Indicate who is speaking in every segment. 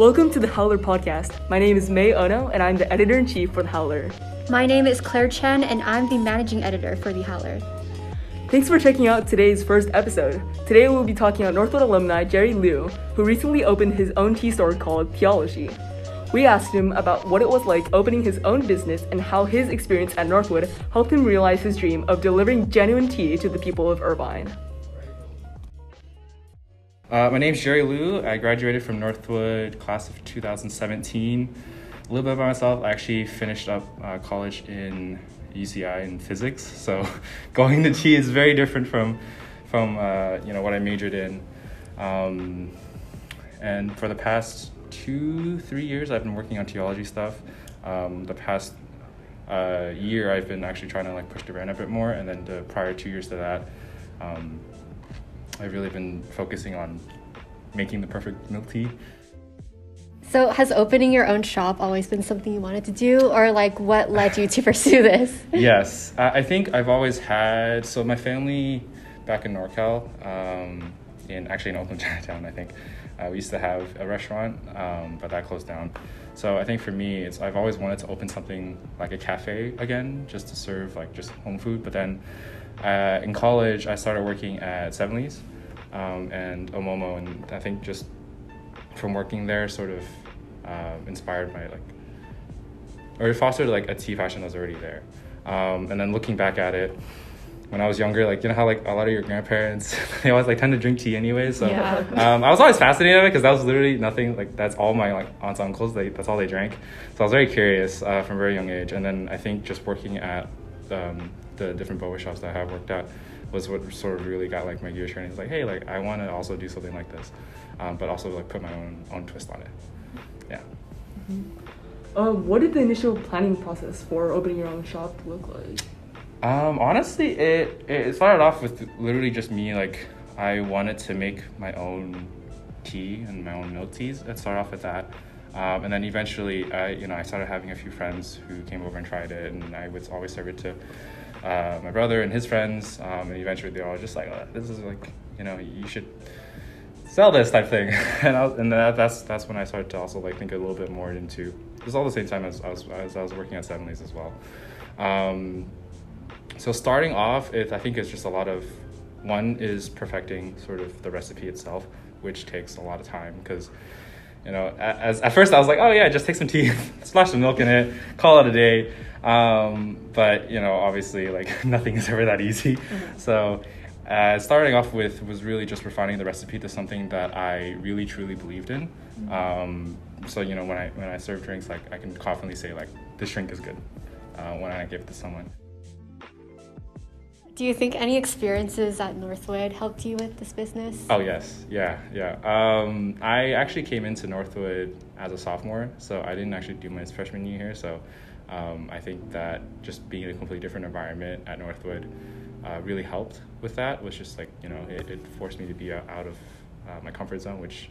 Speaker 1: Welcome to the Howler podcast. My name is Mei Ono, and I'm the editor in chief for the Howler.
Speaker 2: My name is Claire Chien, and I'm the managing editor for the Howler.
Speaker 1: Thanks for checking out today's first episode. Today we'll be talking about Northwood alumni Jerry Liu, who recently opened his own tea store called Teaology. We asked him about what it was like opening his own business and how his experience at Northwood helped him realize his dream of delivering genuine tea to the people of Irvine.
Speaker 3: Uh, my name is Jerry Liu. I graduated from Northwood class of 2017. A little bit about myself. I actually finished up uh, college in UCI in physics. So going to T is very different from from uh, you know what I majored in. Um, and for the past two three years, I've been working on Teaology stuff. Um, the past uh, year, I've been actually trying to like push the brand a bit more, and then the prior two years to that, um, I've really been focusing on making the perfect milk tea.
Speaker 2: So, has opening your own shop always been something you wanted to do, or like what led you to pursue this?
Speaker 3: yes, I think I've always had. So, my family back in NorCal, um, in actually in Oakland, Chinatown, I think, uh, we used to have a restaurant, um, but that closed down. So, I think for me, it's I've always wanted to open something like a cafe again, just to serve like just home food. But then uh, in college, I started working at Seventies um, and Omomo, and I think just from working there sort of uh, inspired my like or it fostered like a tea fashion that was already there um, and then looking back at it when I was younger, like you know how like a lot of your grandparents they always like tend to drink tea anyway. So
Speaker 2: Yeah.
Speaker 3: um, I was always fascinated by it because that was literally nothing like that's all my like aunts and uncles they that's all they drank. So I was very curious uh, from a very young age. And then I think just working at um, the different boba shops that I have worked at was what sort of really got like my gear training. It's like hey like I want to also do something like this, um, but also like put my own own twist on it. Yeah.
Speaker 1: Um, what did the initial planning process for opening your own shop look like?
Speaker 3: Um, honestly, it it started off with literally just me. Like, I wanted to make my own tea and my own milk teas. It started off with that, um, and then eventually, I you know I started having a few friends who came over and tried it, and I would always serve it to uh, my brother and his friends. Um, and eventually, they were all just like, oh, "This is like you know you should." sell this type thing and, I was, and that, that's that's when I started to also like think a little bit more into it was all the same time as I was as I was working at Seven Leaves as well um, so starting off it, I think it's just a lot of one is perfecting sort of the recipe itself which takes a lot of time because you know as at first I was like oh yeah just take some tea splash some milk in it call it a day um, but you know obviously like nothing is ever that easy so uh, starting off with was really just refining the recipe to something that I really truly believed in. Um, so you know when I when I serve drinks, like I can confidently say like this drink is good uh, when I give it to someone.
Speaker 2: Do you think any experiences at Northwood helped you with this business?
Speaker 3: Oh yes, yeah, yeah. Um, I actually came into Northwood as a sophomore, so I didn't actually do my freshman year here. So um, I think that just being in a completely different environment at Northwood uh, really helped with that. Was just like you know it, it forced me to be out out of uh, my comfort zone, which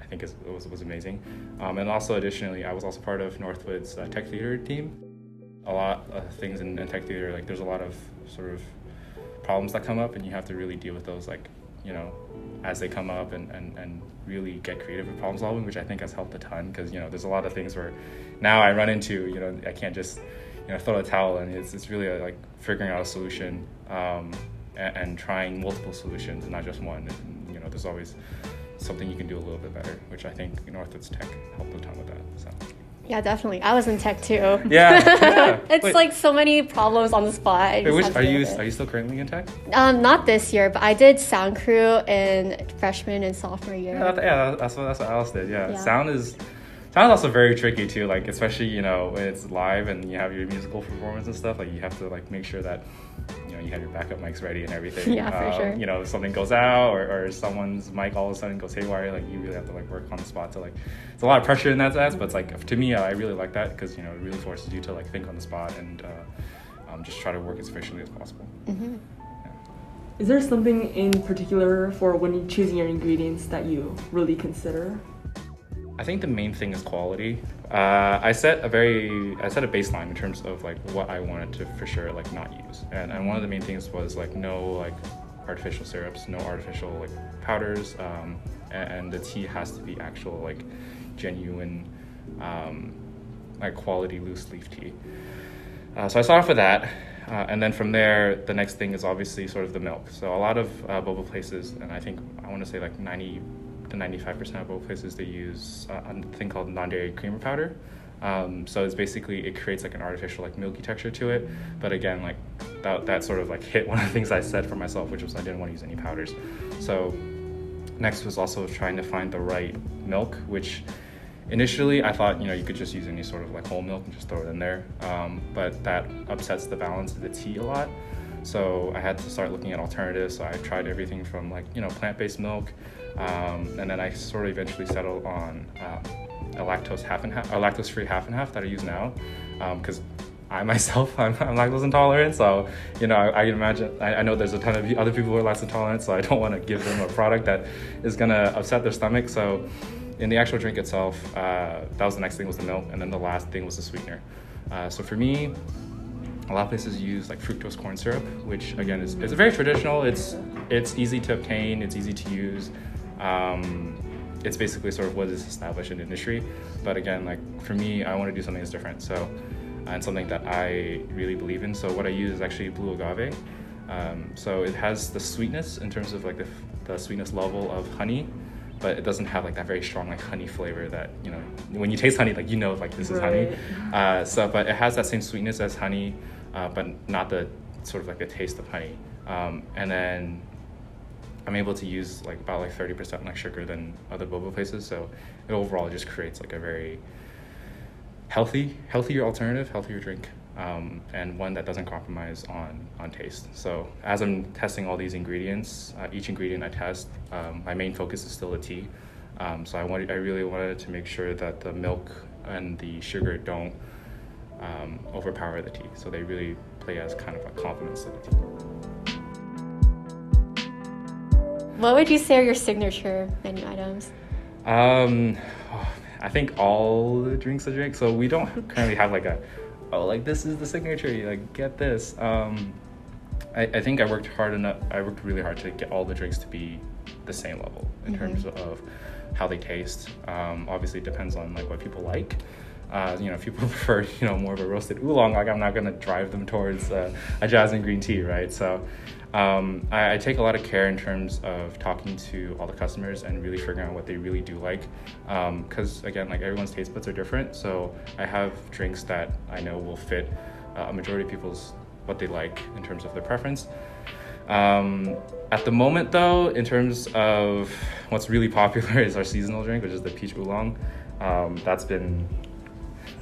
Speaker 3: I think is, was was amazing. Um, and also additionally, I was also part of Northwood's uh, tech theater team. A lot of things in, in tech theater, like there's a lot of sort of problems that come up, and you have to really deal with those, like you know, as they come up, and and, and really get creative with problem solving, which I think has helped a ton. Because you know, there's a lot of things where now I run into, you know, I can't just you know throw a towel, and it's it's really uh, like figuring out a solution. Um, and, and trying multiple solutions and not just one. And, you know, there's always something you can do a little bit better, which I think Northwoods Tech helped a ton with that. So
Speaker 2: Yeah, definitely. I was in tech too.
Speaker 3: yeah, yeah.
Speaker 2: it's
Speaker 3: Wait.
Speaker 2: like so many problems on the spot.
Speaker 3: Wait, which, are you are you still currently in tech?
Speaker 2: Um, not this year, but I did sound crew in freshman and sophomore year.
Speaker 3: Yeah, that- yeah, that's what that's what Alice did. Yeah,
Speaker 2: Yeah.
Speaker 3: sound is sound is also very tricky too. Like especially you know when it's live and you have your musical performance and stuff. Like you have to like make sure that you know you have your backup mics ready and everything.
Speaker 2: Yeah, for
Speaker 3: Um,
Speaker 2: sure.
Speaker 3: You know if something goes out or, or someone's mic all of a sudden goes haywire. Like you really have to like work on the spot to like. It's a lot of pressure in that sense, but it's like to me, I really like that because you know it really forces you to like think on the spot and uh, um, just try to work as efficiently as possible.
Speaker 2: Mhm.
Speaker 1: Is there something in particular for when you're choosing your ingredients that you really consider?
Speaker 3: I think the main thing is quality. Uh, I set a very I set a baseline in terms of like what I wanted to for sure like not use, and and one of the main things was like no like artificial syrups, no artificial like powders, um, and, and, the tea has to be actual like genuine um, like quality loose leaf tea. Uh, so I started off with that, uh, and then from there, the next thing is obviously sort of the milk. So a lot of uh, boba places, and I think I want to say like 90 to 95% of boba places, they use uh, a thing called non-dairy creamer powder. Um, so it's basically it creates like an artificial like milky texture to it. But again, like that that sort of like hit one of the things I said for myself, which was I didn't want to use any powders. So next was also trying to find the right milk, which initially I thought you know you could just use any sort of like whole milk and just throw it in there, um, but that upsets the balance of the tea a lot. So I had to start looking at alternatives. So I tried everything from like you know plant-based milk, um, and then I sort of eventually settled on um, a lactose half and half, a lactose-free half and half that I use now, because um, I myself I'm, I'm, lactose intolerant, so you know I, I imagine. I, I, know there's a ton of other people who are lactose intolerant, so I don't want to give them a product that is gonna upset their stomach. So in the actual drink itself, uh, that was the next thing was the milk, and then the last thing was the sweetener. Uh, so for me, a lot of places use like fructose corn syrup, which again is, is very traditional. It's it's easy to obtain, it's easy to use. Um, it's basically sort of what is established in the industry. But again, like for me, I want to do something that's different. So and something that I really believe in. So what I use is actually blue agave. Um, so it has the sweetness in terms of like the, the sweetness level of honey, but it doesn't have like that very strong like honey flavor that you know when you taste honey like you know like this is right. honey. Uh, so but it has that same sweetness as honey, uh, but not the sort of like the taste of honey. Um, and then I'm able to use like about like 30% less sugar than other boba places. So it overall just creates like a very healthy, healthier alternative, healthier drink, um, and one that doesn't compromise on on taste. So as I'm testing all these ingredients, uh, each ingredient I test, um, my main focus is still the tea. Um, so I wanted, I really wanted to make sure that the milk and the sugar don't um, overpower the tea. So they really play as kind of a complement to the tea.
Speaker 2: What would you say are your signature menu items?
Speaker 3: Um, I think all the drinks I drink. So we don't currently have like a, oh, like this is the signature. You like get this. Um, I, I think I worked hard enough. I worked really hard to get all the drinks to be the same level in mm-hmm. terms of how they taste. Um, obviously, it depends on like what people like. Uh, you know, if people prefer, you know, more of a roasted oolong, like I'm not gonna drive them towards uh, a jasmine green tea, right? So, um, I, I, take a lot of care in terms of talking to all the customers and really figuring out what they really do like. Because um, again, like everyone's taste buds are different, so I have drinks that I know will fit uh, a majority of people's what they like in terms of their preference. Um, at the moment, though, in terms of what's really popular is our seasonal drink, which is the peach oolong. Um, that's been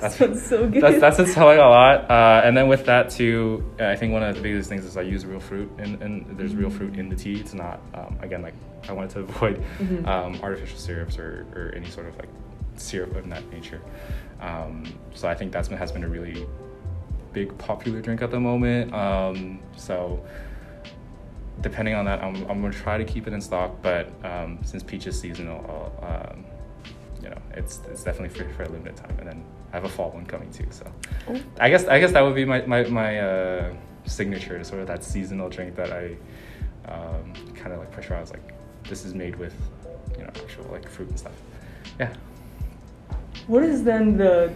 Speaker 1: that's so good.
Speaker 3: That's that's been selling a lot. Uh, and then with that too, I think one of the biggest things is I use real fruit, and, and there's mm-hmm. real fruit in the tea. It's not um, again like I wanted to avoid mm-hmm. um, artificial syrups or, or any sort of like syrup of that nature. Um, so I think that's been has been a really big popular drink at the moment. Um, so depending on that, I'm, I'm gonna try to keep it in stock. But um, since peach is seasonal, um, you know, it's it's definitely free for a limited time, and then I have a fall one coming too. So, Ooh. I guess I guess that would be my my my uh, signature, sort of that seasonal drink that I um, kind of like pressure. I was like, this is made with, you know, actual like fruit and stuff. Yeah.
Speaker 1: What is then the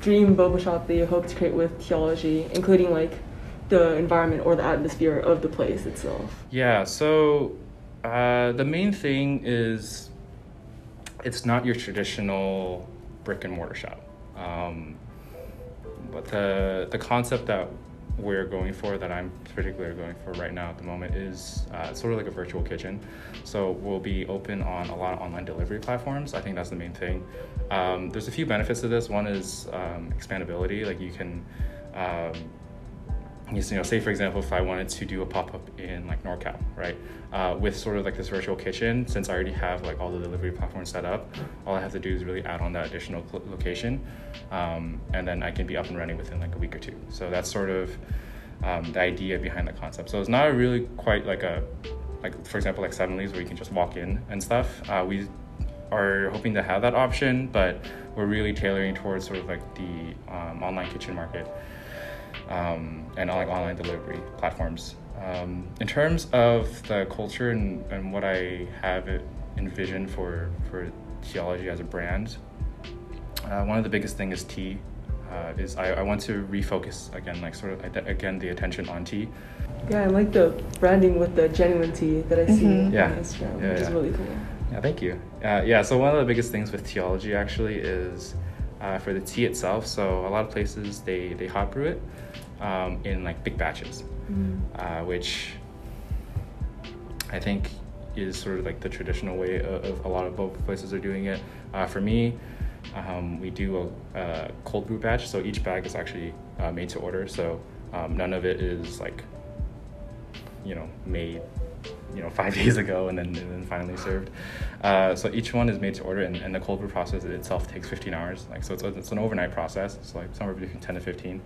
Speaker 1: dream boba shop that you hope to create with Teaology, including like the environment or the atmosphere of the place itself?
Speaker 3: Yeah. So uh, the main thing is it's not your traditional brick and mortar shop. Um, but the the concept that we're going for, that I'm particularly going for right now at the moment, is uh, sort of like a virtual kitchen. So we'll be open on a lot of online delivery platforms. I think that's the main thing. Um, there's a few benefits to this. One is um, expandability. Like you can um, you know, say for example, if I wanted to do a pop up in like NorCal, right, uh, with sort of like this virtual kitchen, since I already have like all the delivery platforms set up, all I have to do is really add on that additional location, um, and then I can be up and running within like a week or two. So that's sort of um, the idea behind the concept. So it's not really quite like a, like for example, like Seven Suddenly's where you can just walk in and stuff. Uh, we are hoping to have that option, but we're really tailoring towards sort of like the um, online kitchen market. Um, and like online delivery platforms. Um, in terms of the culture and, and what I have envisioned for for Teaology as a brand, uh, one of the biggest thing is tea. Uh, is I, I want to refocus again, like sort of again the attention on tea.
Speaker 1: Yeah, I like the branding with the genuine tea that I see
Speaker 2: Mhm.
Speaker 1: on
Speaker 3: Yeah.
Speaker 1: Instagram,
Speaker 3: Yeah,
Speaker 1: which is really cool.
Speaker 3: Yeah, thank you. Uh, yeah, so one of the biggest things with Teaology actually is uh, for the tea itself. So a lot of places they they hot brew it um, in like big batches, uh, which I think is sort of like the traditional way of, of a lot of boba places are doing it. Uh, for me, um, we do a, a cold brew batch, so each bag is actually uh, made to order. So um, none of it is like you know made you know five days ago and then and then finally served. Uh, so each one is made to order, and, and the cold brew process itself takes 15 hours. Like so, it's, it's an overnight process. It's like somewhere between 10 to 15.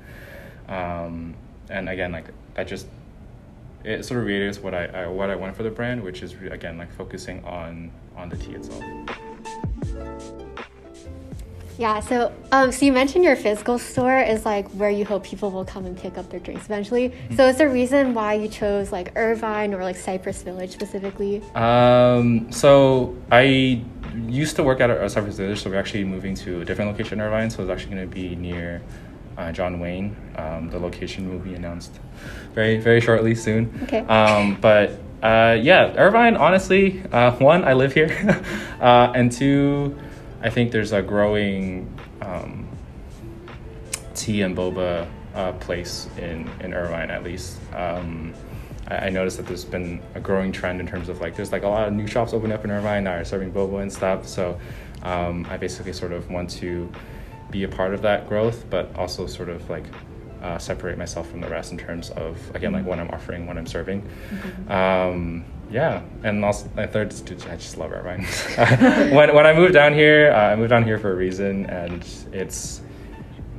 Speaker 3: Um, and again, like that just it sort of reiterates what I, I what I want for the brand, which is again like focusing on on the tea itself.
Speaker 2: Yeah, so um, so you mentioned your physical store is like where you hope people will come and pick up their drinks eventually. So is there a reason why you chose like Irvine or like Cypress Village specifically?
Speaker 3: Um, so I used to work at a, a Cypress Village, so we're actually moving to a different location in Irvine. So it's actually going to be near uh, John Wayne. Um, the location will be announced very very shortly soon.
Speaker 2: Okay.
Speaker 3: Um, but uh, yeah, Irvine. Honestly, uh, one, I live here, uh, and two, I think there's a growing um, tea and boba uh, place in, in Irvine at least. Um, I, I noticed that there's been a growing trend in terms of like there's like a lot of new shops opening up in Irvine that are serving boba and stuff. So um, I basically sort of want to be a part of that growth, but also sort of like uh, separate myself from the rest in terms of again like what I'm offering, what I'm serving. Um, yeah, and also my third, is I just love Irvine. when when I moved down here, uh, I moved down here for a reason, and it's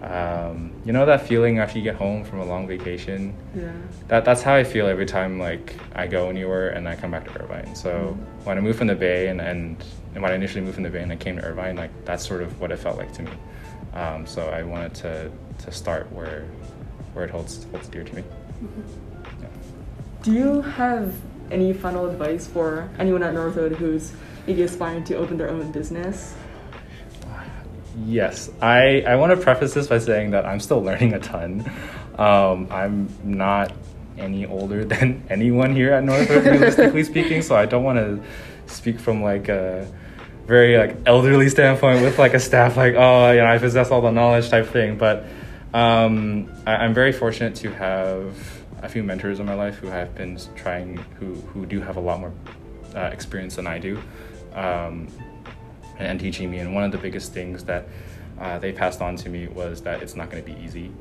Speaker 3: um, you know that feeling after you get home from a long vacation.
Speaker 1: Yeah.
Speaker 3: That that's how I feel every time like I go anywhere and I come back to Irvine. So when I moved from the Bay and, and and when I initially moved from the Bay and I came to Irvine, like that's sort of what it felt like to me. Um, so I wanted to to start where where it holds holds dear to me. Yeah.
Speaker 1: Do you have any final advice for anyone at Northwood who's maybe aspiring to open their own business?
Speaker 3: Yes, I, I want to preface this by saying that I'm still learning a ton. Um, I'm not any older than anyone here at Northwood, realistically speaking, so I don't want to speak from like a very like elderly standpoint with like a staff like oh you know I possess all the knowledge type thing. But um, I, I'm very fortunate to have a few mentors in my life who have been trying who who do have a lot more uh, experience than I do. Um, and teaching me. And one of the biggest things that uh, they passed on to me was that it's not going to be easy.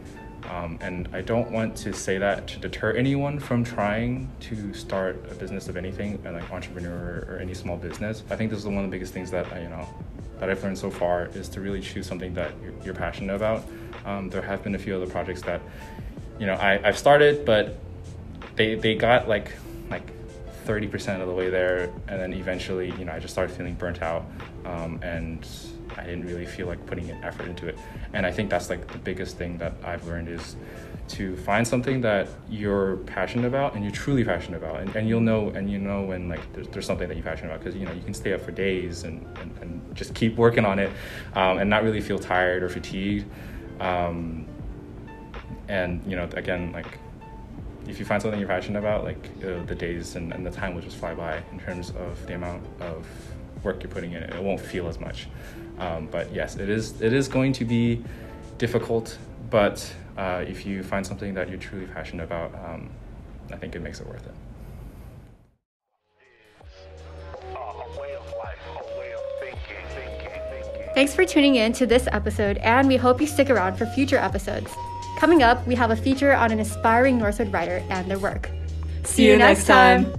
Speaker 3: Um, and I don't want to say that to deter anyone from trying to start a business of anything, like entrepreneur or any small business. I think this is one of the biggest things that I, you know that I've learned so far is to really choose something that you're, you're passionate about. Um, there have been a few other projects that you know I, I've started, but they they got like like 30% of the way there and then eventually you know i just started feeling burnt out um, and i didn't really feel like putting an effort into it and i think that's like the biggest thing that i've learned is to find something that you're passionate about and you're truly passionate about and, and you'll know and you know when like there's, there's something that you're passionate about because you know you can stay up for days and, and, and just keep working on it um, and not really feel tired or fatigued um, and you know again like if you find something you're passionate about, like uh, the days and, and the time will just fly by in terms of the amount of work you're putting in it. It won't feel as much. Um, but yes, it is it is going to be difficult. But uh, if you find something that you're truly passionate about, um, I think it makes it worth it.
Speaker 2: Thanks for tuning in to this episode, and we hope you stick around for future episodes. Coming up, we have a feature on an aspiring Northwood writer and their work.
Speaker 1: See you next time.